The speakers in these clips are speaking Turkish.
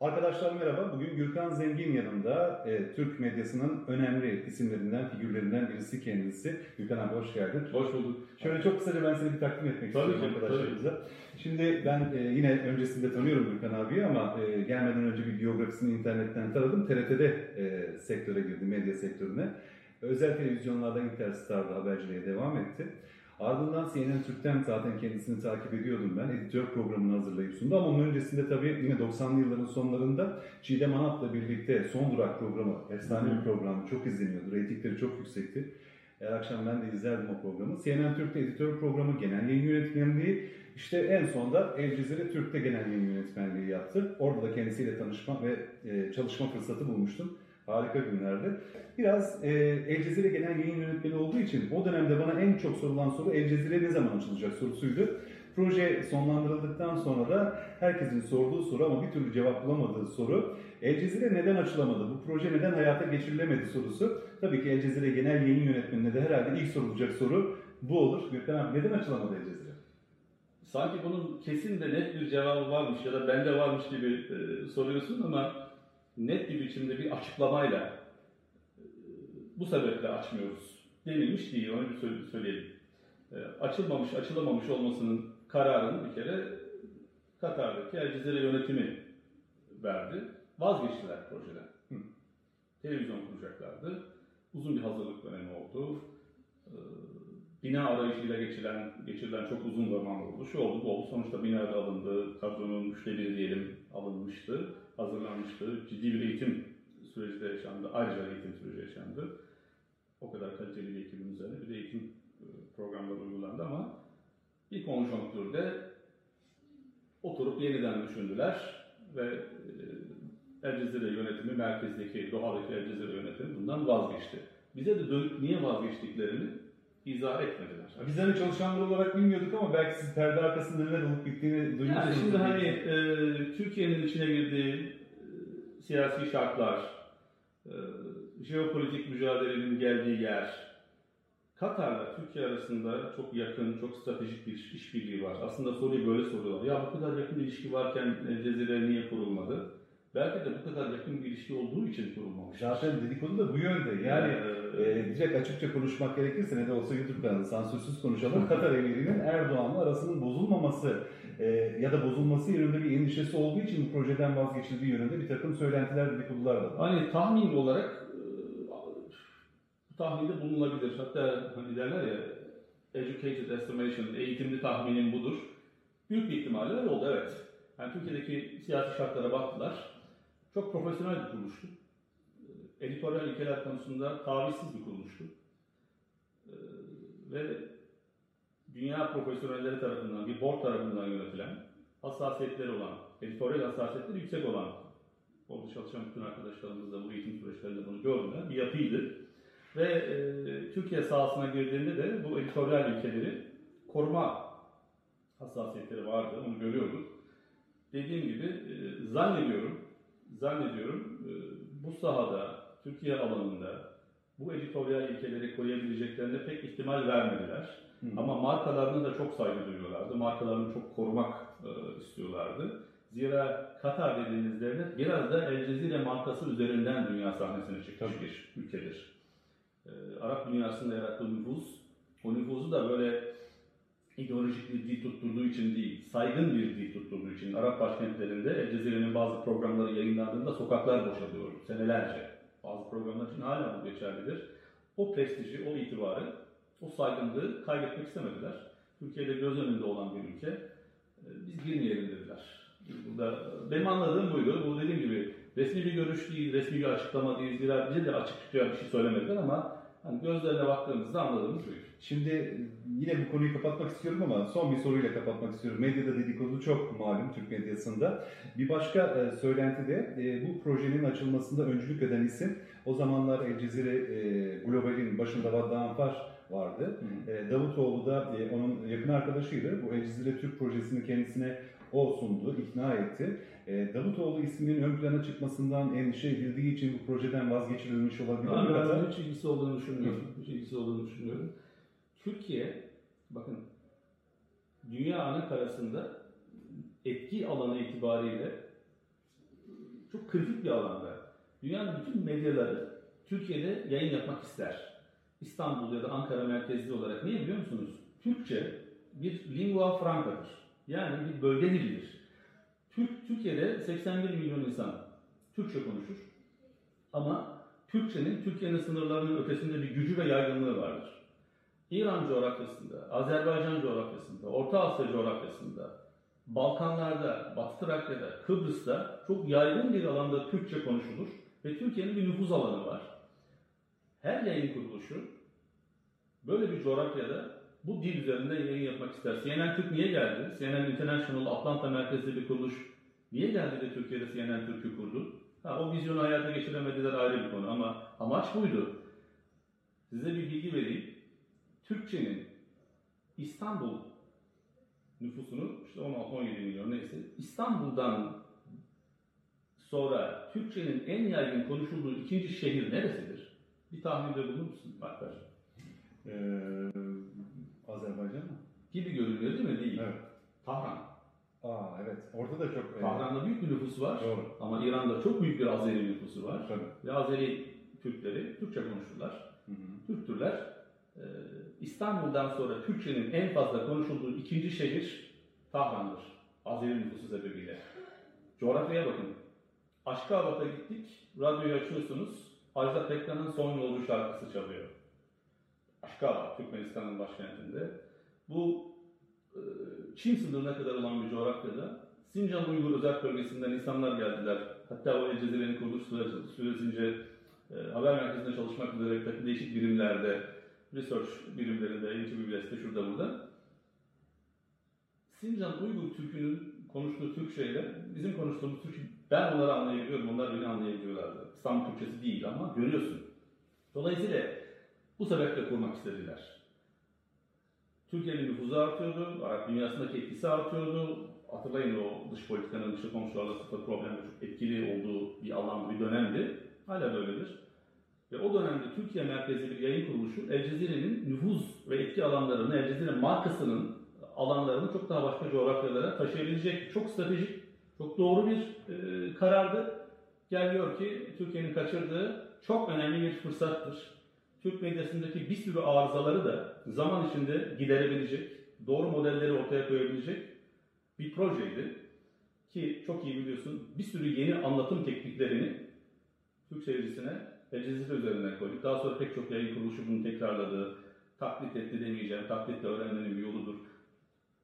Arkadaşlar merhaba. Bugün Gürkan Zengin yanında e, Türk medyasının önemli isimlerinden, figürlerinden birisi kendisi. Gürkan abi hoş geldin. Hoş bulduk. Şöyle çok kısaca ben seni bir takdim etmek Tabii istiyorum ki, arkadaşlarımıza. Şimdi ben e, yine öncesinde tanıyorum Gürkan abiyi ama e, gelmeden önce bir biyografisini internetten taradım. TRT'de e, sektöre girdi, medya sektörüne. Özel televizyonlarda Interstar'da haberciliğe devam etti. Ardından CNN Türk'ten zaten kendisini takip ediyordum ben. Editör programını hazırlayıp sundu ama onun öncesinde tabii yine 90'lı yılların sonlarında Çiğdem Anap'la birlikte Son Durak programı, efsane bir programı çok izleniyordu. Reytingleri çok yüksekti. Her akşam ben de izlerdim o programı. CNN Türk'te editör programı, genel yayın yönetmenliği, işte en sonda El Cezire Türk'te genel yayın yönetmenliği yaptı. Orada da kendisiyle tanışma ve e, çalışma fırsatı bulmuştum. Harika günlerdi. Biraz e, El Cezire Genel Yayın Yönetmeni olduğu için o dönemde bana en çok sorulan soru El Cezire ne zaman açılacak sorusuydu. Proje sonlandırıldıktan sonra da herkesin sorduğu soru ama bir türlü cevap bulamadığı soru El Cezire neden açılamadı, bu proje neden hayata geçirilemedi sorusu. Tabii ki El Cezire Genel Yayın Yönetmenine de herhalde ilk sorulacak soru bu olur. Gökhan abi neden açılamadı El Cezire? Sanki bunun kesin de net bir cevabı varmış ya da bende varmış gibi e, soruyorsun ama net bir biçimde bir açıklamayla bu sebeple açmıyoruz denilmiş değil, onu bir söyleyelim. E, açılmamış, açılamamış olmasının kararını bir kere Katar'daki El yönetimi verdi. Vazgeçtiler projeden. Hı. Televizyon kuracaklardı. Uzun bir hazırlık dönemi oldu. E, bina arayışıyla geçilen, geçirilen çok uzun zaman oldu. Şu oldu, bu oldu. Sonuçta bina da alındı. Kadronun üçte biri diyelim alınmıştı hazırlanmıştı. Ciddi bir eğitim süreci de yaşandı. Ayrıca eğitim süreci yaşandı. O kadar kaliteli bir ekibin üzerine bir de eğitim e, programları uygulandı ama bir konjonktürde oturup yeniden düşündüler ve e, El Cezire yönetimi, merkezdeki, Doha'daki El Cezire yönetimi bundan vazgeçti. Bize de dönüp niye vazgeçtiklerini izah etmediler. Biz hani çalışanlar olarak bilmiyorduk ama belki siz perde arkasında neler olup bittiğini duymuşsunuz. Yani şimdi hani e, Türkiye'nin içine girdiği siyasi şartlar, e, jeopolitik mücadelenin geldiği yer, Katar'la Türkiye arasında çok yakın, çok stratejik bir işbirliği var. Aslında soruyu böyle soruyorlar. Ya bu kadar yakın ilişki varken Cezire niye kurulmadı? Belki de bu kadar yakın bir ilişki olduğu için kurulmamış. Zaten dedikodu da bu yönde. Yani ee, e, direkt açıkça konuşmak gerekirse ne de olsa YouTube kanalı sansürsüz konuşalım. Katar emirinin Erdoğan'la arasının bozulmaması e, ya da bozulması yönünde bir endişesi olduğu için bu projeden vazgeçildiği yönünde bir takım söylentiler, dedikodular var. Hani tahmin olarak e, tahminde bulunabilir. Hatta hani derler ya educated estimation, eğitimli tahminin budur. Büyük bir ihtimalle öyle oldu evet. Yani Türkiye'deki siyasi şartlara baktılar çok profesyonel bir kuruluştu. Ee, editoryal ilkeler konusunda tavizsiz bir kuruluştu. Ee, ve dünya profesyonelleri tarafından, bir board tarafından yönetilen, hassasiyetleri olan, editoryal hassasiyetleri yüksek olan, orada çalışan bütün arkadaşlarımız da bu eğitim süreçlerinde bunu gördüler, bir yapıydı. Ve e, Türkiye sahasına girdiğinde de bu editoryal ilkeleri koruma hassasiyetleri vardı, onu görüyorduk. Dediğim gibi e, zannediyorum zannediyorum e, bu sahada, Türkiye alanında bu editoryal ilkeleri koruyabileceklerine pek ihtimal vermediler. Hı. Ama markalarına da çok saygı duyuyorlardı. Markalarını çok korumak e, istiyorlardı. Zira Katar dediğiniz devlet biraz da El Cezire markası üzerinden dünya sahnesine çıkmış bir ülkedir. E, Arap dünyasında yarattığı nüfus, o nüfusu da böyle ideolojik bir dil tutturduğu için değil, saygın bir dil tutturduğu için Arap başkentlerinde El Cezire'nin bazı programları yayınlandığında sokaklar boşalıyor senelerce. Bazı programlar için hala bu geçerlidir. O prestiji, o itibarı, o saygınlığı kaybetmek istemediler. Türkiye'de göz önünde olan bir ülke. Ee, biz girmeyelim dediler. Burada benim anladığım buydu. Bu dediğim gibi resmi bir görüş değil, resmi bir açıklama değil. Bize de açıkça bir şey söylemediler ama hani gözlerine baktığımızda anladığımız buydu. Şimdi yine bu konuyu kapatmak istiyorum ama son bir soruyla kapatmak istiyorum. Medyada dedikodu çok malum Türk medyasında. Bir başka e, söylenti de e, bu projenin açılmasında öncülük eden isim o zamanlar El Cezire e, Global'in başında Vadda Anfar vardı. E, Davutoğlu da e, onun yakın arkadaşıydı. Bu Cezire Türk projesini kendisine o sundu, ikna etti. E, Davutoğlu isminin ön plana çıkmasından endişe edildiği için bu projeden vazgeçirilmiş olabilir mi? Ben hiç ilgisi olduğunu düşünmüyorum. Hiç ilgisi olduğunu düşünmüyorum. Türkiye, bakın dünya ana karasında etki alanı itibariyle çok kritik bir alanda. Dünyanın bütün medyaları Türkiye'de yayın yapmak ister. İstanbul ya da Ankara merkezli olarak. Niye biliyor musunuz? Türkçe bir lingua franca'dır. Yani bir bölge dilidir. Türk, Türkiye'de 81 milyon insan Türkçe konuşur. Ama Türkçenin Türkiye'nin sınırlarının ötesinde bir gücü ve yaygınlığı vardır. İran coğrafyasında, Azerbaycan coğrafyasında, Orta Asya coğrafyasında, Balkanlarda, Batı Trakya'da, Kıbrıs'ta çok yaygın bir alanda Türkçe konuşulur ve Türkiye'nin bir nüfuz alanı var. Her yayın kuruluşu böyle bir coğrafyada bu dil üzerinde yayın yapmak ister. CNN Türk niye geldi? CNN International Atlanta merkezli bir kuruluş niye geldi de Türkiye'de CNN Türk'ü kurdu? Ha, o vizyonu hayata geçiremediler ayrı bir konu ama amaç buydu. Size bir bilgi vereyim. Türkçenin İstanbul nüfusunu işte 16-17 milyon neyse İstanbul'dan sonra Türkçenin en yaygın konuşulduğu ikinci şehir neresidir? Bir tahminde bulunur musun Alper? Ee, Azerbaycan mı? Gibi görünüyor değil mi? Değil. Evet. Tahran. Aa evet. Orada da çok... e, Tahran'da büyük bir nüfus var. Doğru. Ama İran'da çok büyük bir Azeri nüfusu var. Tabii. Ve Azeri Türkleri Türkçe konuşurlar. Hı hı. Türktürler. Ee, İstanbul'dan sonra Türkçenin en fazla konuşulduğu ikinci şehir Tahran'dır. Azeri nüfusu sebebiyle. Coğrafyaya bakın. Aşkabat'a gittik, radyoyu açıyorsunuz, Ajda Pekkan'ın Son Yolcu şarkısı çalıyor. Aşkabat, Türkmenistan'ın başkentinde. Bu e, Çin sınırına kadar olan bir coğrafyada Sincan Uygur Özel Bölgesi'nden insanlar geldiler. Hatta o Cezire'nin kuruluş süresince e, haber merkezinde çalışmak üzere değişik birimlerde, research birimlerinde, NTV'de, şurada burada. Sincan Uygur Türk'ünün konuştuğu Türkçeyle bizim konuştuğumuz Türkçe, ben onları anlayabiliyorum, onlar beni anlayabiliyorlardı. İstanbul Türkçesi değil ama görüyorsun. Dolayısıyla bu sebeple kurmak istediler. Türkiye'nin nüfuzu artıyordu, Arap dünyasındaki etkisi artıyordu. Hatırlayın o dış politikanın dış komşularla sıfır problemle çok etkili olduğu bir alan, bir dönemdi. Hala böyledir. Ve o dönemde Türkiye merkezli bir yayın kuruluşu El Cezire'nin nüfuz ve etki alanlarını, El Cezire markasının alanlarını çok daha başka coğrafyalara taşıyabilecek çok stratejik, çok doğru bir e, karardı. Geliyor ki Türkiye'nin kaçırdığı çok önemli bir fırsattır. Türk medyasındaki bir sürü arızaları da zaman içinde giderebilecek, doğru modelleri ortaya koyabilecek bir projeydi. Ki çok iyi biliyorsun bir sürü yeni anlatım tekniklerini Türk seyircisine El Cezire üzerinden koyduk. Daha sonra pek çok yayın kuruluşu bunu tekrarladı. Taklit etti demeyeceğim. Taklit de öğrenmenin bir yoludur.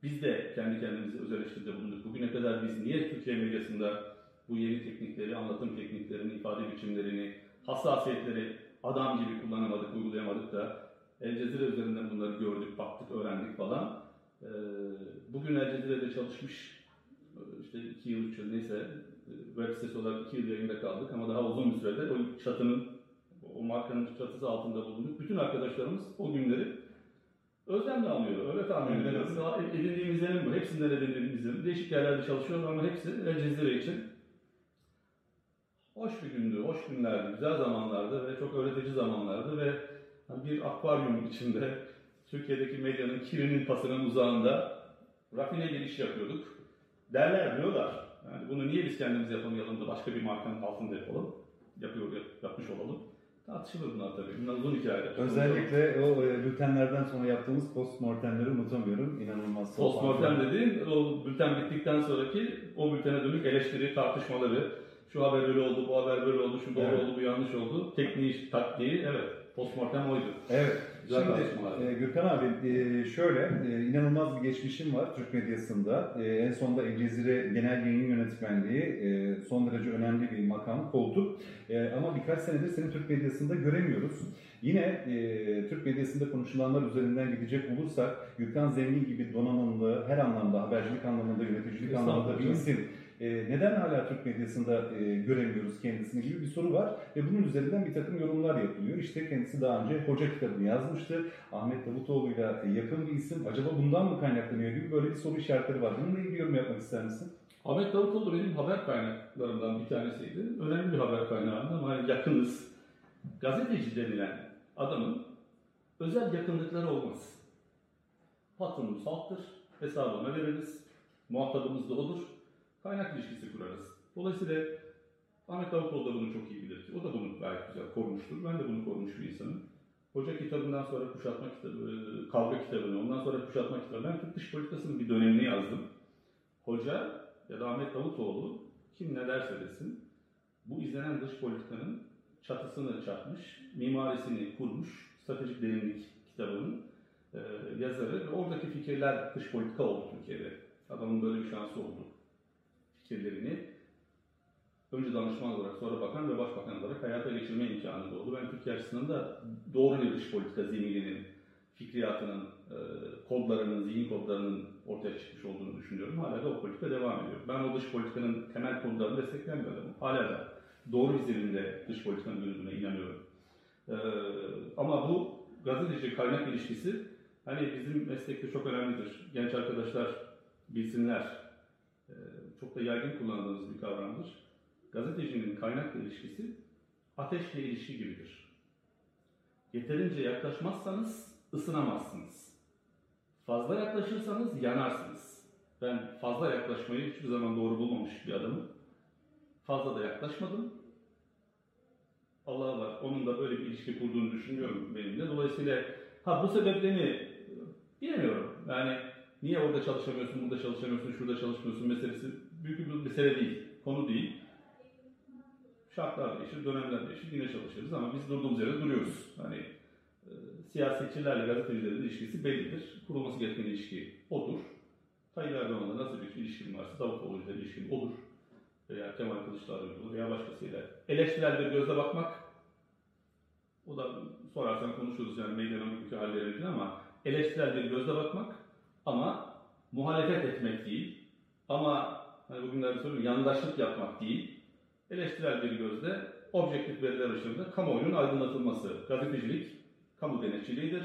Biz de kendi kendimize öz eleştiride bulunduk. Bugüne kadar biz niye Türkiye medyasında bu yeni teknikleri, anlatım tekniklerini, ifade biçimlerini, hassasiyetleri adam gibi kullanamadık, uygulayamadık da El Cezire üzerinden bunları gördük, baktık, öğrendik falan. Ee, bugün El Cezire'de çalışmış, işte iki yıl, üç yıl neyse web sitesi olarak iki yıl yayında kaldık ama daha uzun bir sürede o çatının, o markanın çatısı altında bulunduk. Bütün arkadaşlarımız o günleri özlemle anlıyor, öyle tahmin Evet. ediyoruz. Daha Edindiğimiz izlenim bu, hepsinden edindiğimiz izlenim. Değişik yerlerde çalışıyorlar ama hepsi Cezire için hoş bir gündü, hoş günlerdi, güzel zamanlardı ve çok öğretici zamanlardı ve hani bir akvaryum içinde Türkiye'deki medyanın kirinin pasının uzağında rafine bir iş yapıyorduk. Derler diyorlar. Yani bunu niye biz kendimiz yapamayalım da başka bir markanın altında yapalım? Yapıyor, yap- yapmış olalım. Tartışılır bunlar tabii. Bunlar uzun hikayeler. Özellikle o e, bültenlerden sonra yaptığımız postmortemleri unutamıyorum. İnanılmaz. Postmortem dediğin o bülten bittikten sonraki o bültene dönük eleştiri, tartışmaları. Şu haber böyle oldu, bu haber böyle oldu, şu doğru Evet. oldu, bu yanlış oldu. Tekniği, taktiği, evet. Postmortem oydu. Evet. Güzel. Şimdi e, Gürkan abi e, şöyle e, inanılmaz bir geçmişim var Türk medyasında. E, en sonunda El Cezire Genel Yayın Yönetmenliği e, son derece önemli bir makam, koltuk. E, ama birkaç senedir seni Türk medyasında göremiyoruz. Yine e, Türk medyasında konuşulanlar üzerinden gidecek olursak Gürkan Zengin gibi donanımlı, her anlamda habercilik anlamında, yöneticilik anlamında bir isim. E, neden hala Türk medyasında e, göremiyoruz kendisini gibi bir soru var ve bunun üzerinden bir takım yorumlar yapılıyor. İşte kendisi daha önce Hoca kitabını yazmıştı. Ahmet Davutoğlu'yla yakın bir isim. Acaba bundan mı kaynaklanıyor gibi böyle bir soru işaretleri var. Bununla ilgili yorum yapmak ister misin? Ahmet Davutoğlu benim haber kaynaklarımdan bir tanesiydi. Önemli bir haber kaynağında ama yakınız. Gazeteci denilen adamın özel yakınlıkları olmaz. Patronumuz halktır, hesabını veririz, muhatabımız da odur, kaynak ilişkisi kurarız. Dolayısıyla Ahmet Davutoğlu da bunu çok iyi bilir. O da bunu gayet güzel korumuştur. Ben de bunu korumuş bir insanım. Hoca kitabından sonra kuşatma kitabı, e, kavga kitabını, ondan sonra kuşatma kitabı. Ben Türk dış politikasının bir dönemini yazdım. Hoca ya da Ahmet Davutoğlu kim ne derse desin bu izlenen dış politikanın çatısını çatmış, mimarisini kurmuş, stratejik derinlik kitabının e, yazarı oradaki fikirler dış politika oldu Türkiye'de. Adamın böyle bir şansı oldu. Fikirlerini önce danışman olarak sonra bakan ve başbakan olarak hayata geçirme imkanı doğdu. Ben Türkiye açısından da doğru bir dış politika zemininin, fikriyatının, e, kodlarının, zihin kodlarının ortaya çıkmış olduğunu düşünüyorum. Hala da o politika devam ediyor. Ben o dış politikanın temel bir adamım. Hala da doğru izlenimde dış politikanın yürüdüğüne inanıyorum. E, ama bu gazeteci kaynak ilişkisi hani bizim meslekte çok önemlidir. Genç arkadaşlar bilsinler. E, çok da yaygın kullandığımız bir kavramdır. Gazetecinin kaynakla ilişkisi ateşle ilişki gibidir. Yeterince yaklaşmazsanız ısınamazsınız. Fazla yaklaşırsanız yanarsınız. Ben fazla yaklaşmayı hiçbir zaman doğru bulmamış bir adamım. Fazla da yaklaşmadım. Allah var. Onun da böyle bir ilişki kurduğunu düşünüyorum benimle. Dolayısıyla ha bu sebeplerini bilemiyorum. Yani niye orada çalışamıyorsun, burada çalışamıyorsun, şurada çalışmıyorsun meselesi büyük bir mesele değil. Konu değil. Şartlar değişir, dönemler değişir, yine çalışırız ama biz durduğumuz yerde duruyoruz. Hani e, siyasetçilerle gazetecilerin ilişkisi bellidir. Kurulması gereken ilişki odur. Tayyip Erdoğan'la nasıl bir ilişkin varsa Davutoğlu'yla ilişkin odur. Veya Kemal Kılıçdaroğlu veya başkasıyla. Eleştirel gözle bakmak, o da sorarsan konuşuruz yani medyanın bugünkü hallerini ama eleştirel gözle bakmak ama muhalefet etmek değil ama hani bugünlerde söylüyorum yandaşlık yapmak değil eleştirel bir gözle objektif veriler ışığında kamuoyunun aydınlatılması. Gazetecilik kamu denetçiliğidir.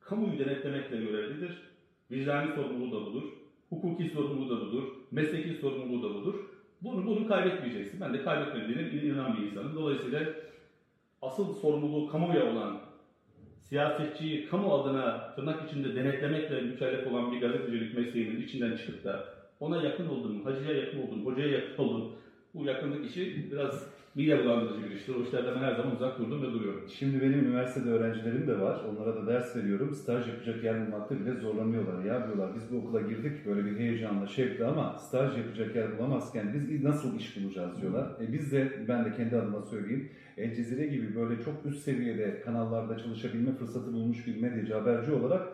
Kamuyu denetlemekle görevlidir. Vicdani sorumluluğu da budur. Hukuki sorumluluğu da budur. Mesleki sorumluluğu da budur. Bunu, bunu kaybetmeyeceksin. Ben de kaybetmediğine inanan bir insanım. Dolayısıyla asıl sorumluluğu kamuya olan siyasetçiyi kamu adına tırnak içinde denetlemekle mükellef olan bir gazetecilik mesleğinin içinden çıkıp da ona yakın oldum, hacıya yakın oldum, hocaya yakın oldum, bu yakınlık işi biraz mide bulandırıcı bir iştir. O işlerden ben her zaman uzak durdum ve duruyorum. Şimdi benim üniversitede öğrencilerim de var. Onlara da ders veriyorum. Staj yapacak yer bulmakta bile zorlanıyorlar. Ya diyorlar biz bu okula girdik böyle bir heyecanla, şevkle ama staj yapacak yer bulamazken biz nasıl iş bulacağız diyorlar. E biz de ben de kendi adıma söyleyeyim. El Cezire gibi böyle çok üst seviyede kanallarda çalışabilme fırsatı bulmuş bir medyacı, haberci olarak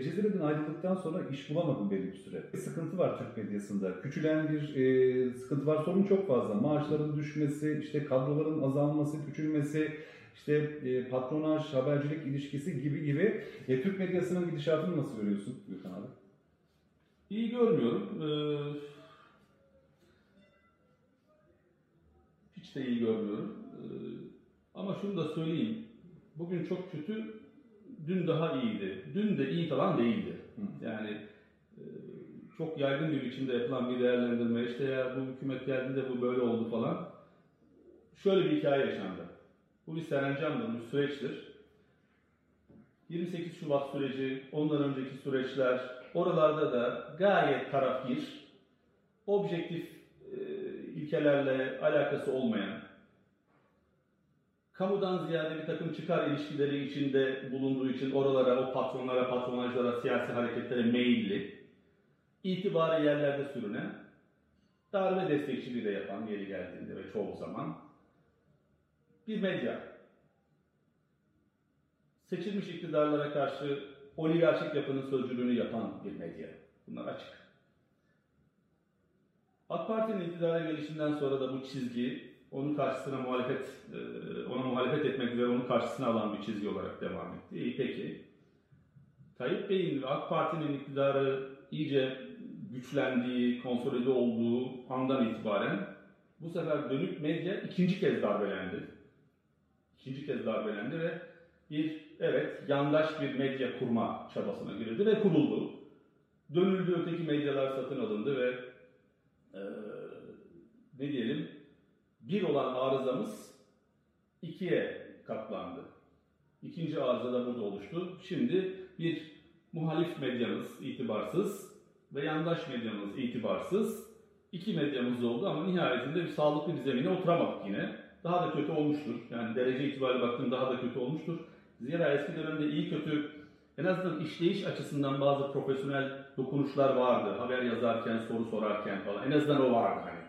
Cezire'den ayrıldıktan sonra iş bulamadım belli bir süre. Bir sıkıntı var Türk medyasında. Küçülen bir e, sıkıntı var. Sorun çok fazla. Maaşların düşmesi, işte kadroların azalması, küçülmesi, işte e, patronaj, habercilik ilişkisi gibi gibi. E, Türk medyasının gidişatını nasıl görüyorsun Gülkan abi? İyi görmüyorum. Ee, hiç de iyi görmüyorum. Ee, ama şunu da söyleyeyim. Bugün çok kötü, dün daha iyiydi. Dün de iyi falan değildi. Yani e, çok yaygın bir biçimde yapılan bir değerlendirme. İşte ya bu hükümet geldiğinde bu böyle oldu falan. Şöyle bir hikaye yaşandı. Bu bir serencamdır, bir süreçtir. 28 Şubat süreci, ondan önceki süreçler, oralarda da gayet tarafgir, objektif e, ilkelerle alakası olmayan, kamudan ziyade bir takım çıkar ilişkileri içinde bulunduğu için oralara, o patronlara, patronajlara, siyasi hareketlere meyilli, itibarı yerlerde sürünen, darbe destekçiliği de yapan yeri geldiğinde ve çoğu zaman bir medya. Seçilmiş iktidarlara karşı oligarşik yapının sözcülüğünü yapan bir medya. Bunlar açık. AK Parti'nin iktidara gelişinden sonra da bu çizgi onun karşısına muhalefet, e, ona muhalefet etmek üzere onun karşısına alan bir çizgi olarak devam etti. İyi peki. Tayyip Bey'in ve AK Parti'nin iktidarı iyice güçlendiği, konsolide olduğu andan itibaren bu sefer dönük medya ikinci kez darbelendi. İkinci kez darbelendi ve bir evet yandaş bir medya kurma çabasına girildi ve kuruldu. Dönüldü öteki medyalar satın alındı ve e, ne diyelim bir olan arızamız ikiye katlandı. İkinci arıza da burada oluştu. Şimdi bir muhalif medyamız itibarsız ve yandaş medyamız itibarsız iki medyamız oldu ama nihayetinde bir sağlıklı bir zemine oturamadık yine. Daha da kötü olmuştur. Yani derece itibariyle baktığım daha da kötü olmuştur. Zira eski dönemde iyi kötü en azından işleyiş açısından bazı profesyonel dokunuşlar vardı. Haber yazarken, soru sorarken falan. En azından o vardı hani.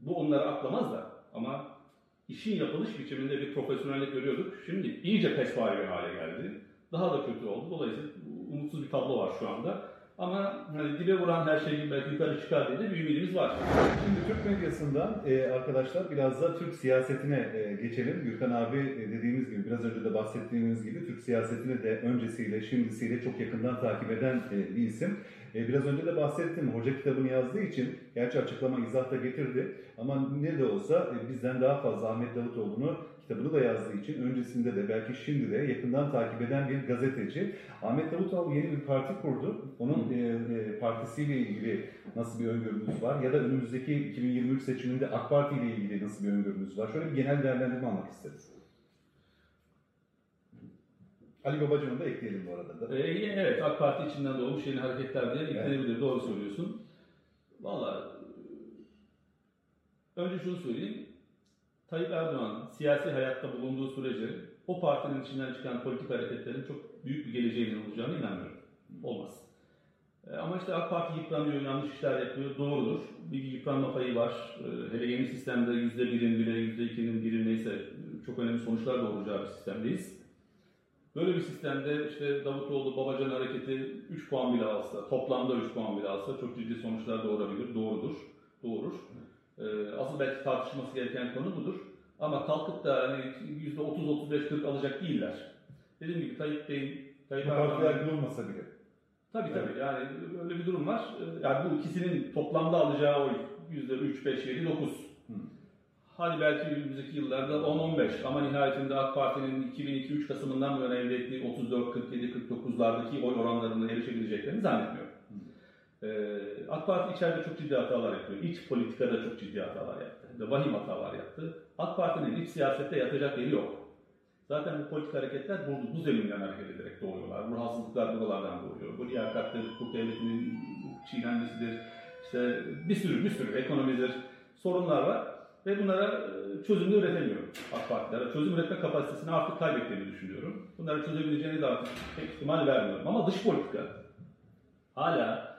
Bu onları aklamaz da ama işin yapılış biçiminde bir profesyonellik görüyorduk. Şimdi iyice pesvari bir hale geldi. Daha da kötü oldu. Dolayısıyla umutsuz bir tablo var şu anda. Ama hani dibe vuran her şey belki yukarı çıkar diye de bir ümidimiz var. Şimdi Türk medyasından e, arkadaşlar biraz da Türk siyasetine e, geçelim. Gürkan abi e, dediğimiz gibi biraz önce de bahsettiğimiz gibi Türk siyasetini de öncesiyle şimdisiyle çok yakından takip eden e, bir isim. E, biraz önce de bahsettim. Hoca kitabını yazdığı için gerçi açıklama izah da getirdi. Ama ne de olsa e, bizden daha fazla Ahmet Davutoğlu'nu kitabını da yazdığı için öncesinde de belki şimdi de yakından takip eden bir gazeteci. Ahmet Davutoğlu yeni bir parti kurdu. Onun e, e, partisiyle ilgili nasıl bir öngörünüz var? Ya da önümüzdeki 2023 seçiminde AK Parti ile ilgili nasıl bir öngörünüz var? Şöyle bir genel değerlendirme almak isteriz. Ali Babacan'ı da ekleyelim bu arada da. Ee, evet, AK Parti içinden doğmuş yeni hareketler diye eklenebilir. Doğru söylüyorsun. Valla önce şunu söyleyeyim. Tayyip Erdoğan siyasi hayatta bulunduğu sürece o partinin içinden çıkan politik hareketlerin çok büyük bir geleceğinin olacağını inanmıyorum. Olmaz. Ee, Ama işte AK Parti yıpranıyor, yanlış işler yapıyor. Doğrudur. Bir yıpranma payı var. Ee, Hele yeni sistemde %1'in bile, %2'nin biri neyse çok önemli sonuçlar doğuracağı bir sistemdeyiz. Böyle bir sistemde işte Davutoğlu Babacan hareketi 3 puan bile alsa, toplamda 3 puan bile alsa çok ciddi sonuçlar doğurabilir. Doğrudur. Doğurur. Ee, asıl belki tartışması gereken konu budur. Ama kalkıp da hani %30-35-40 alacak değiller. Dediğim gibi Tayyip Bey'in, Tayyip Bu partiler bir olmasa bile. Tabii tabii yani öyle bir durum var. Ee, Yani bu ikisinin toplamda alacağı oy %3, 5, 7, 9. Hadi belki önümüzdeki yıllarda 10-15 ama nihayetinde AK Parti'nin 2002-3 Kasım'ından bu yana elde ettiği 34, 47, 49'lardaki oy oranlarına erişebileceklerini zannetmiyorum. Ee, AK Parti içeride çok ciddi hatalar yapıyor. İç politikada çok ciddi hatalar yaptı. De vahim hatalar yaptı. AK Parti'nin iç siyasette yatacak yeri yok. Zaten bu politik hareketler bu, bu zeminden hareket ederek doğuyorlar. Bu rahatsızlıklar buralardan doğuyor. Bu liyakattir, hukuk devletinin çiğnenmesidir. İşte bir sürü bir sürü ekonomidir, sorunlar var. Ve bunlara e, çözümünü üretemiyor AK Partiler. Çözüm üretme kapasitesini artık kaybettiğini düşünüyorum. Bunları çözebileceğini de artık pek ihtimal vermiyorum. Ama dış politika hala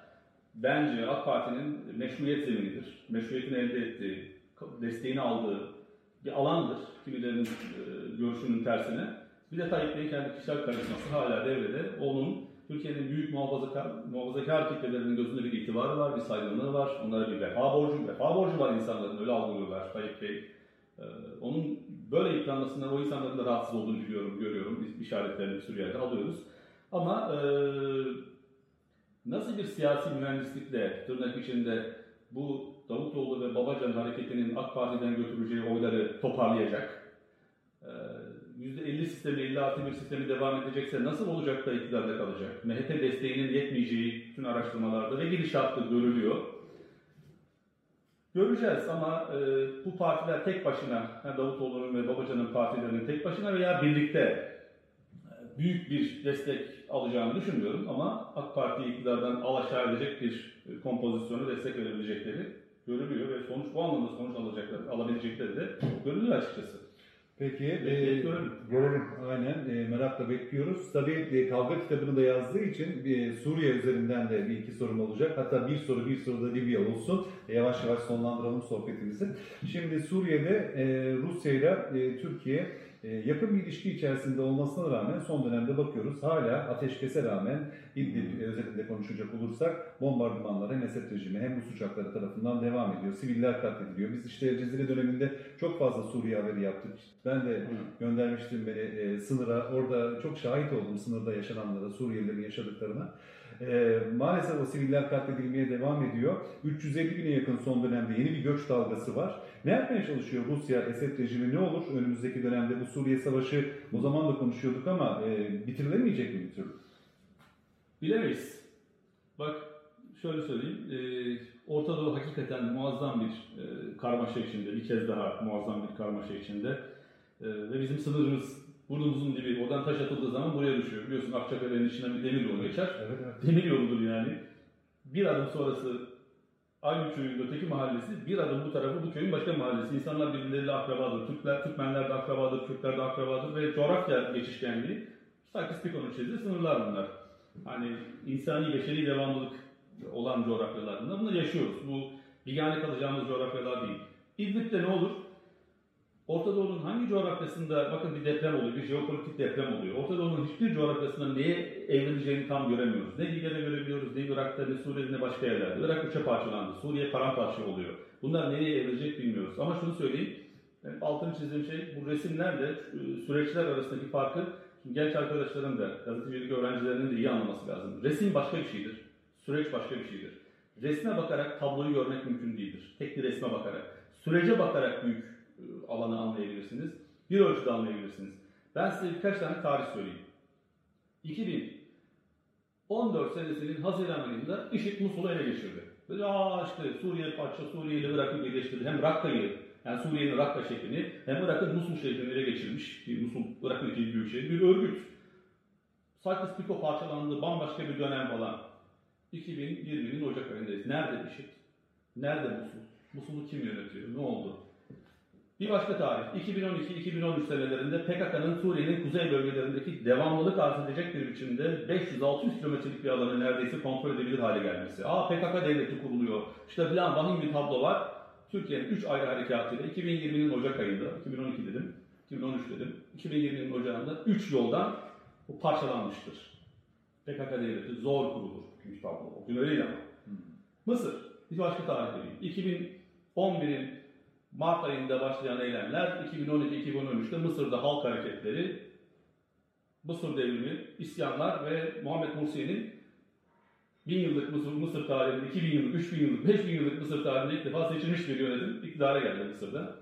bence AK Parti'nin meşruiyet zeminidir. Meşruiyetini elde ettiği, desteğini aldığı bir alandır. Kimilerinin e, görüşünün tersine. Bir de Tayyip Bey'in kendi kişisel karizması hala devrede. Onun Türkiye'nin büyük muhafazakar, muhafazakar kitlelerinin gözünde bir itibarı var, bir saygınlığı var. Onlara bir vefa borcu, vefa borcu var insanların. Öyle algılıyorlar Tayyip Bey. Ee, onun böyle yıpranmasından o insanların da rahatsız olduğunu biliyorum, görüyorum. Biz işaretlerini bir sürü yerde alıyoruz. Ama e, nasıl bir siyasi mühendislikle tırnak içinde bu Davutoğlu ve Babacan hareketinin AK Parti'den götüreceği oyları toparlayacak? Ee, %50 sistemi, 50 artı bir sistemi devam edecekse nasıl olacak da iktidarda kalacak? MHP desteğinin yetmeyeceği bütün araştırmalarda ve gidişatta görülüyor. Göreceğiz ama e, bu partiler tek başına, Davutoğlu'nun ve Babacan'ın partilerinin tek başına veya birlikte e, büyük bir destek alacağını düşünmüyorum ama AK Parti iktidardan alaşağı edecek bir e, kompozisyonu destek verebilecekleri görülüyor ve sonuç bu anlamda sonuç alacakları, alabilecekleri de görülüyor açıkçası. Peki, e, görelim. görelim. Aynen, e, merakla bekliyoruz. Tabii e, kavga kitabını da yazdığı için e, Suriye üzerinden de bir iki sorum olacak. Hatta bir soru bir soru da Libya olsun. E, yavaş yavaş sonlandıralım sohbetimizi. Şimdi Suriye'de e, Rusya ile e, Türkiye yakın bir ilişki içerisinde olmasına rağmen son dönemde bakıyoruz hala ateşkese rağmen İdlib e, özelinde konuşacak olursak bombardımanlar hem Esed rejimi hem Rus uçakları tarafından devam ediyor. Siviller katlediliyor. Biz işte Cezire döneminde çok fazla Suriye haberi yaptık. Ben de göndermiştim beni e, sınıra. Orada çok şahit oldum sınırda yaşananlara, Suriyelilerin yaşadıklarına. E, maalesef o siviller katledilmeye devam ediyor. 350 bine yakın son dönemde yeni bir göç dalgası var. Ne yapmaya çalışıyor Rusya, Esed rejimi ne olur önümüzdeki dönemde bu Suriye Savaşı o zaman da konuşuyorduk ama e, bitirilemeyecek mi bir türlü? Bilemeyiz. Bak şöyle söyleyeyim. E, Orta Doğu hakikaten muazzam bir e, karmaşa içinde. Bir kez daha muazzam bir karmaşa içinde. E, ve bizim sınırımız burnumuzun dibi. Oradan taş atıldığı zaman buraya düşüyor. Biliyorsun Akçakale'nin içinden bir demir yolu geçer. Evet evet. Demir yoludur yani. Bir adım sonrası aynı köyün öteki mahallesi bir adım bu tarafı bu köyün başka mahallesi. İnsanlar birbirleriyle akrabadır. Türkler, Türkmenler de akrabadır, Kürtler de akrabadır ve coğrafya geçişkenliği Sykes-Picon'un çizdiği sınırlar bunlar. Hani insani beşeri devamlılık olan coğrafyalar bunlar. Bunları yaşıyoruz. Bu bigane kalacağımız coğrafyalar değil. İdlib'de ne olur? Orta Doğu'nun hangi coğrafyasında bakın bir deprem oluyor, bir jeopolitik deprem oluyor. Orta Doğu'nun hiçbir coğrafyasında neye evrileceğini tam göremiyoruz. Ne Libya'da görebiliyoruz, ne Irak'ta, ne Suriye'de, ne başka yerlerde. Irak üçe parçalandı, Suriye paramparça oluyor. Bunlar nereye evrilecek bilmiyoruz. Ama şunu söyleyeyim, yani altını çizdiğim şey bu resimlerle e, süreçler arasındaki farkı şimdi genç arkadaşların da, gazetecilik öğrencilerinin de iyi anlaması lazım. Resim başka bir şeydir, süreç başka bir şeydir. Resme bakarak tabloyu görmek mümkün değildir. Tek bir resme bakarak. Sürece bakarak büyük alanı anlayabilirsiniz. Bir ölçüde anlayabilirsiniz. Ben size birkaç tane tarih söyleyeyim. 2014 senesinin Haziran ayında IŞİD Musul'u ele geçirdi. Böyle aa işte Suriye parça Suriye ile Irak'ı birleştirdi. Hem Rakka'yı yani Suriye'nin Rakka şehrini hem Irak'ın Musul şehrini ele geçirmiş. Ki Musul Irak'ın ikinci büyük şehri. Bir örgüt. Cyprus-Picot parçalandı. Bambaşka bir dönem falan. 2020'nin Ocak ayındayız. Nerede IŞİD? Nerede Musul? Musul'u kim yönetiyor? Ne oldu? Bir başka tarih, 2012-2013 senelerinde PKK'nın Suriye'nin kuzey bölgelerindeki devamlılık arz edecek bir biçimde 500-600 kilometrelik bir alanı neredeyse kontrol edebilir hale gelmesi. Aa PKK devleti kuruluyor. İşte filan vahim bir tablo var. Türkiye'nin 3 ayrı harekatıyla 2020'nin Ocak ayında, 2012 dedim, 2013 dedim, 2020'nin Ocağında 3 yoldan bu parçalanmıştır. PKK devleti zor kurulur. Çünkü tablo. O gün öyleydi ama. Mısır, bir başka tarih vereyim. 2011'in Mart ayında başlayan eylemler 2012-2013'te Mısır'da halk hareketleri, Mısır devrimi, isyanlar ve Muhammed Mursi'nin 1000 yıllık Mısır, Mısır tarihinde, 2000 yıllık, 3000 yıllık, 5000 yıllık Mısır tarihinde ilk defa seçilmiş bir yönetim iktidara geldi Mısır'da.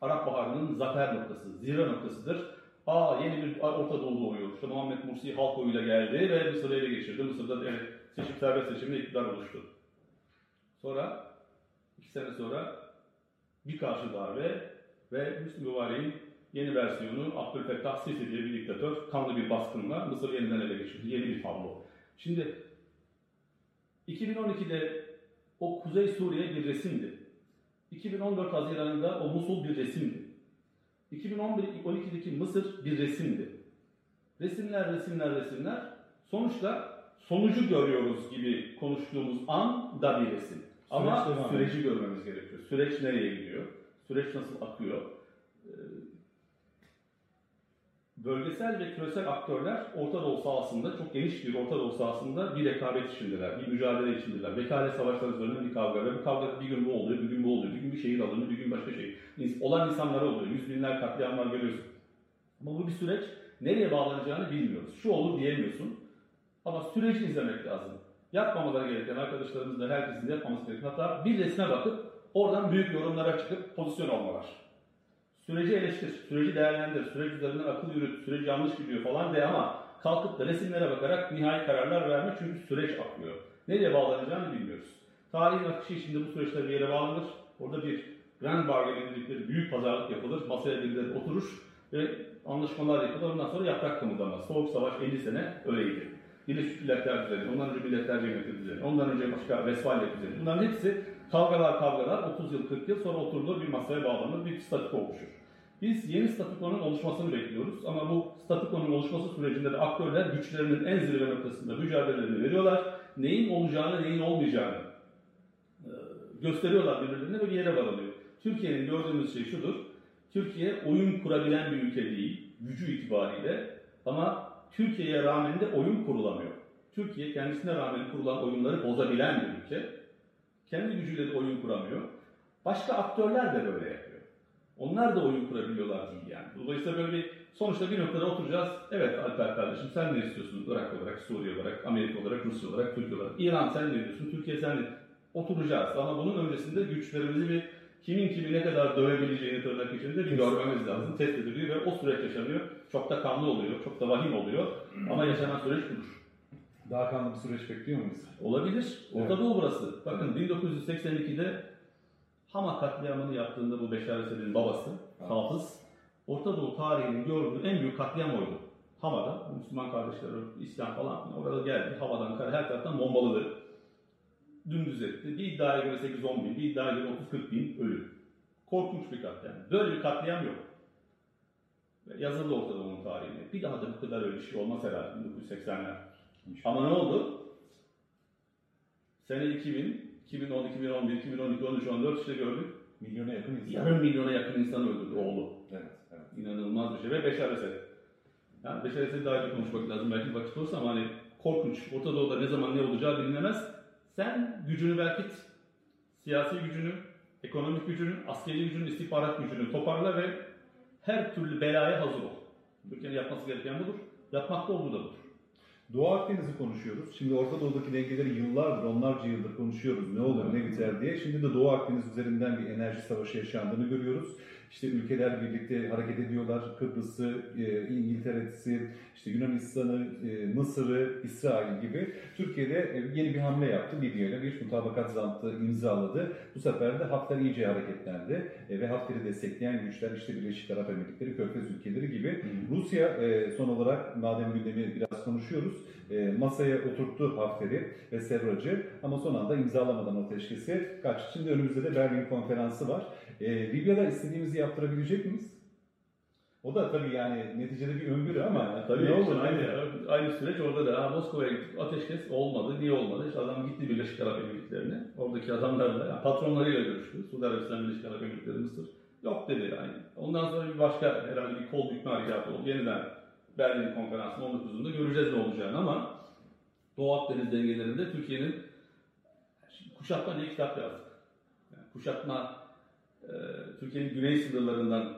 Arap Baharı'nın zafer noktası, zirve noktasıdır. Aa yeni bir Orta Doğu doğuyor. İşte Muhammed Mursi halk oyuyla geldi ve Mısır'ı ele geçirdi. Mısır'da evet, seçim serbest seçimde iktidar oluştu. Sonra, iki sene sonra bir karşı darbe ve Müslüm Mübarek'in yeni versiyonu Abdülfettah Sisi diye bir diktatör kanlı bir baskınla Mısır yeniden ele geçirdi. Yeni bir tablo. Şimdi 2012'de o Kuzey Suriye bir resimdi. 2014 Haziran'da o Musul bir resimdi. 2011-12'deki Mısır bir resimdi. Resimler, resimler, resimler. Sonuçta sonucu görüyoruz gibi konuştuğumuz an da bir resim. Ama Süreç süreci görmemiz gerekiyor. Süreç nereye gidiyor? Süreç nasıl akıyor? Ee, Bölgesel ve küresel aktörler Orta Doğu sahasında, çok geniş bir Orta Doğu sahasında bir rekabet içindeler, bir mücadele içindeler. Vekalet savaşları üzerine bir kavga ve bu kavga bir gün bu oluyor, bir gün bu oluyor, bir gün bir şehir alınıyor, bir gün başka şey. Olan insanlara oluyor, yüz binler katliamlar görüyorsun. Ama bu bir süreç, nereye bağlanacağını bilmiyoruz. Şu olur diyemiyorsun. Ama süreci izlemek lazım. Yapmamaları gereken arkadaşlarımız da herkesin de yapmaması gereken hatta bir resme bakıp oradan büyük yorumlara çıkıp pozisyon almalar. Süreci eleştir, süreci değerlendir, süreç üzerinden akıl yürüt, süreç yanlış gidiyor falan de ama kalkıp da resimlere bakarak nihai kararlar verme çünkü süreç akıyor. Nereye bağlanacağını bilmiyoruz. Tarihin akışı içinde bu süreçler bir yere bağlanır. Orada bir grand bargain dedikleri büyük pazarlık yapılır, masaya birileri oturur ve anlaşmalar yapılır. Ondan sonra yaprak kımıldamaz. Soğuk savaş 50 sene öyleydi. Birleşmiş Milletler düzeni, ondan önce Milletler Cemiyeti düzeni, ondan önce başka Vesfalya düzeni. Bunların hepsi kavgalar kavgalar 30 yıl 40 yıl sonra oturulur bir masaya bağlanır bir statüko oluşur. Biz yeni statükonun oluşmasını bekliyoruz ama bu statükonun oluşması sürecinde de aktörler güçlerinin en zirve noktasında mücadelelerini veriyorlar. Neyin olacağını, neyin olmayacağını e, gösteriyorlar birbirlerine ve bir yere varılıyor. Türkiye'nin gördüğümüz şey şudur. Türkiye oyun kurabilen bir ülke değil, gücü itibariyle ama Türkiye'ye rağmen de oyun kurulamıyor. Türkiye kendisine rağmen kurulan oyunları bozabilen bir ülke. Kendi gücüyle de oyun kuramıyor. Başka aktörler de böyle yapıyor. Onlar da oyun kurabiliyorlar değil yani. Dolayısıyla böyle bir sonuçta bir noktada oturacağız. Evet Alper kardeşim sen ne istiyorsun? Irak olarak, Suriye olarak, Amerika olarak, Rusya olarak, Türkiye olarak. İran sen ne diyorsun? Türkiye sen ne? Oturacağız ama bunun öncesinde güçlerimizi bir kimin kimi ne kadar dövebileceğini tırnak içinde bir görmemiz lazım. Test ediliyor ve o süreç yaşanıyor. Çok da kanlı oluyor, çok da vahim oluyor. Ama yaşanan süreç budur. Daha kanlı bir süreç bekliyor muyuz? Olabilir. Orta Evet. Doğu burası. Bakın 1982'de Hama katliamını yaptığında bu Beşar Esed'in babası, Evet. Hafız, Orta Doğu tarihinin gördüğü en büyük katliam oydu. Hama'da, Müslüman kardeşler, İslam falan orada geldi. Havadan, her taraftan bombalıdı. Dümdüz etti. Bir iddiaya göre 8-10 bin, bir iddiaya göre 30-40 bin ölü. Korkunç bir katliam. Böyle bir katliam yok. Yazılı ortada onun tarihini. Bir daha da bu kadar öyle bir şey olmaz herhalde 1980'ler. Ama ne oldu? Sene 2000, 2010, 2011, 2012, 13, 14 işte gördük. Milyona yakın insan. Yarım milyona yakın insanı öldürdü oğlu. Evet, evet. İnanılmaz bir şey. Ve Beşar Esed. Yani Beşar Esed'i daha önce konuşmak lazım. Belki vakit olursa ama hani korkunç. Orta Doğu'da ne zaman ne olacağı bilinemez. Sen gücünü belki siyasi gücünü, ekonomik gücünü, askeri gücünü, istihbarat gücünü toparla ve her türlü belaya hazır ol. Türkiye'nin yapması gereken budur. Yapmakta olduğu da budur. Doğu Akdeniz'i konuşuyoruz. Şimdi Orta Doğu'daki dengeleri yıllardır, onlarca yıldır konuşuyoruz. Ne olur, ne biter diye. Şimdi de Doğu Akdeniz üzerinden bir enerji savaşı yaşandığını görüyoruz. İşte ülkeler birlikte hareket ediyorlar. Kıbrıs'ı, e, İngiltere'si, işte Yunanistan'ı, e, Mısır'ı, İsrail gibi. Türkiye'de e, yeni bir hamle yaptı. Libya ile bir mutabakat zantı imzaladı. Bu sefer de Hafter iyice hareketlendi. E, ve Hafter'i destekleyen güçler işte Birleşik Arap Emirlikleri, Körfez ülkeleri gibi. Rusya e, son olarak madem gündemi biraz konuşuyoruz e, masaya oturttu Hafter'i ve Serrac'ı ama son anda imzalamadan ateşkesi kaçtı. Şimdi önümüzde de Berlin konferansı var. E, Libya'da istediğimizi yaptırabilecek miyiz? O da tabii yani neticede bir öngörü ama Yani tabii ne olur aynı, aynı. aynı süreç orada da. Ha, Moskova'ya gittik, ateşkes olmadı. Niye olmadı? İşte adam gitti Birleşik Arap Emirlikleri'ne. Oradaki adamlarla, yani patronlarıyla görüştü. Suudi Arabistan, Birleşik Arap Emirlikleri, Mısır. Yok dedi yani. Ondan sonra bir başka herhalde bir kol bükme harekatı oldu. Yeniden Berlin konferansının 19'unda göreceğiz ne olacağını ama Doğu Akdeniz dengelerinde Türkiye'nin kuşatma diye kitap yazdık. Yani kuşatma Türkiye'nin güney sınırlarından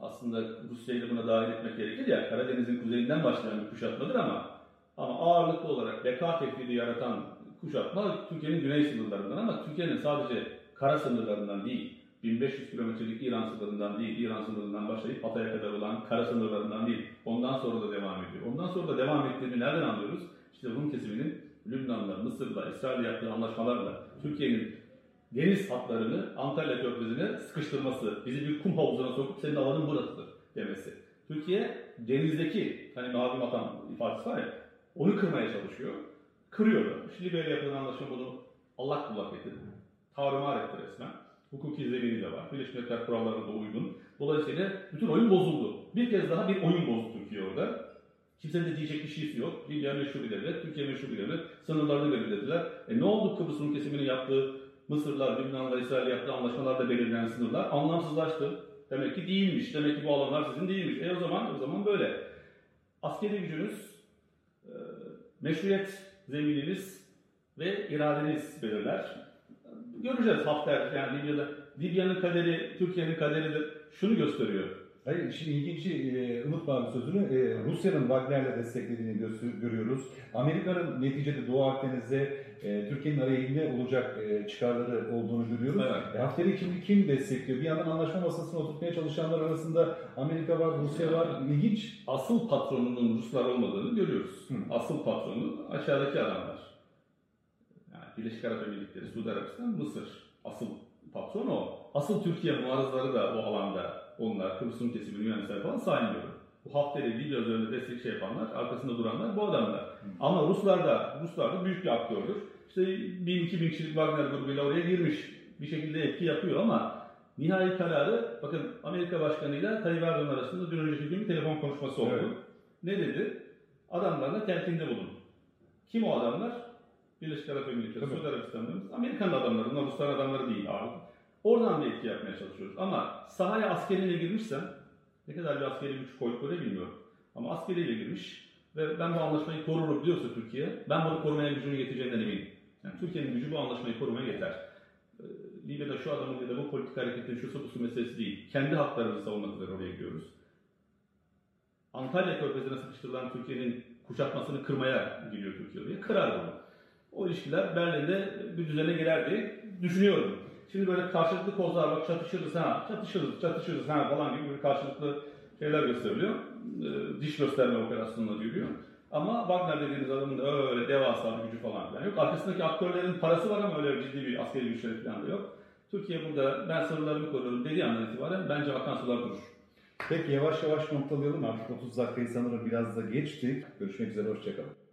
aslında Rusya'yı da buna dahil etmek gerekir ya Karadeniz'in kuzeyinden başlayan bir kuşatmadır ama ama ağırlıklı olarak beka tehdidi yaratan kuşatma Türkiye'nin güney sınırlarından ama Türkiye'nin sadece kara sınırlarından değil 1500 kilometrelik İran sınırından değil, İran sınırından başlayıp Hatay'a kadar olan kara sınırlarından değil. Ondan sonra da devam ediyor. Ondan sonra da devam ettiğini nereden anlıyoruz? İşte Rum kesiminin Lübnan'la, Mısır'la, İsrail'le yaptığı anlaşmalarla Türkiye'nin deniz hatlarını Antalya Körfezi'ne sıkıştırması, bizi bir kum havuzuna sokup senin alanın burasıdır demesi. Türkiye denizdeki hani mavi vatan ifadesi var ya onu kırmaya çalışıyor. Kırıyor da. Şimdi böyle yapılan anlaşma bunu Allah kullak etti. Tarumar etti resmen. Hukuki zemini de var. Birleşmiş Milletler kurallarına da uygun. Dolayısıyla bütün oyun bozuldu. Bir kez daha bir oyun bozdu Türkiye orada. Kimsenin de diyecek bir şeysi yok. Libya meşhur bir devlet, Türkiye meşhur bir devlet. Sınırlarını belirlediler. E ne oldu Kıbrıs Rum kesiminin yaptığı Mısırlar, Lübnanlar, İsrail yaptığı anlaşmalarda belirlenen sınırlar anlamsızlaştı. Demek ki değilmiş. Demek ki bu alanlar sizin değilmiş. E o zaman o zaman böyle. Askeri gücünüz, e, meşruiyet zemininiz ve iradeniz belirler. Göreceğiz Hafter yani Libya'da. Libya'nın kaderi, Türkiye'nin kaderidir. Şunu gösteriyor. Hayır, şimdi ilginci e, unutma abi sözünü. E, Rusya'nın Wagner'le desteklediğini görüyoruz. Amerika'nın neticede Doğu Akdeniz'de e, Türkiye'nin aleyhinde olacak e, çıkarları olduğunu görüyoruz. Evet. E, Hafter'i kim, kim destekliyor? Bir yandan anlaşma masasına oturtmaya çalışanlar arasında Amerika var, Rusya var. İlginç. Asıl patronunun Ruslar olmadığını görüyoruz. Hı. Asıl patronu aşağıdaki adamlar. Yani Birleşik Arap Emirlikleri, Suudi Arabistan, Mısır. Asıl patron o. Asıl Türkiye muarızları da o alanda onlar, Kıbrıs Rum kesimi, Yunanistan falan saymıyorum. Bu Hafter'i Libya üzerinde destek şey yapanlar, arkasında duranlar bu adamlar. Ama Ruslar da, Ruslar da büyük bir aktördür. İşte 1000-2000 kişilik Wagner grubuyla oraya girmiş. Bir şekilde etki yapıyor ama nihai kararı, bakın Amerika Başkanı'yla Tayyip Erdoğan arasında dün önceki gün bir telefon konuşması oldu. Evet. Ne dedi? Adamlarla telkinde bulun. Kim o adamlar? Birleşik Arap Emirlikleri. Suudi Arabistan'ın, Amerikan adamları, bunlar Rusların adamları değil abi. Oradan bir etki yapmaya çalışıyoruz. Ama sahaya askeriyle girmişsen, ne kadar bir askeri güç koyup böyle bilmiyorum. Ama askeriyle girmiş ve ben bu anlaşmayı korurum diyorsa Türkiye, ben bunu korumaya gücünü yeteceğinden eminim. Yani Türkiye'nin gücü bu anlaşmayı korumaya yeter. Ee, Libya'da şu adamın ya da bu politik hareketin şu su meselesi değil. Kendi haklarımızı savunmak üzere oraya gidiyoruz. Antalya Körfezi'ne sıkıştırılan Türkiye'nin kuşatmasını kırmaya gidiyor Türkiye oraya. Kırar bunu. O ilişkiler Berlin'de bir düzene girer diye düşünüyorum. Şimdi böyle karşılıklı kozlar bak çatışırız ha, çatışırız, çatışırız ha falan gibi bir karşılıklı şeyler gösteriliyor. Ee, diş gösterme operasyonuna yürüyor. Ama Wagner dediğiniz adamın da öyle devasa bir gücü falan filan yok. Arkasındaki aktörlerin parası var ama öyle ciddi bir askeri güçleri falan da yok. Türkiye burada ben sınırlarımı koruyorum dediği andan itibaren bence akan sular durur. Peki yavaş yavaş noktalayalım artık 30 dakikayı sanırım biraz da geçtik. Görüşmek üzere, hoşçakalın.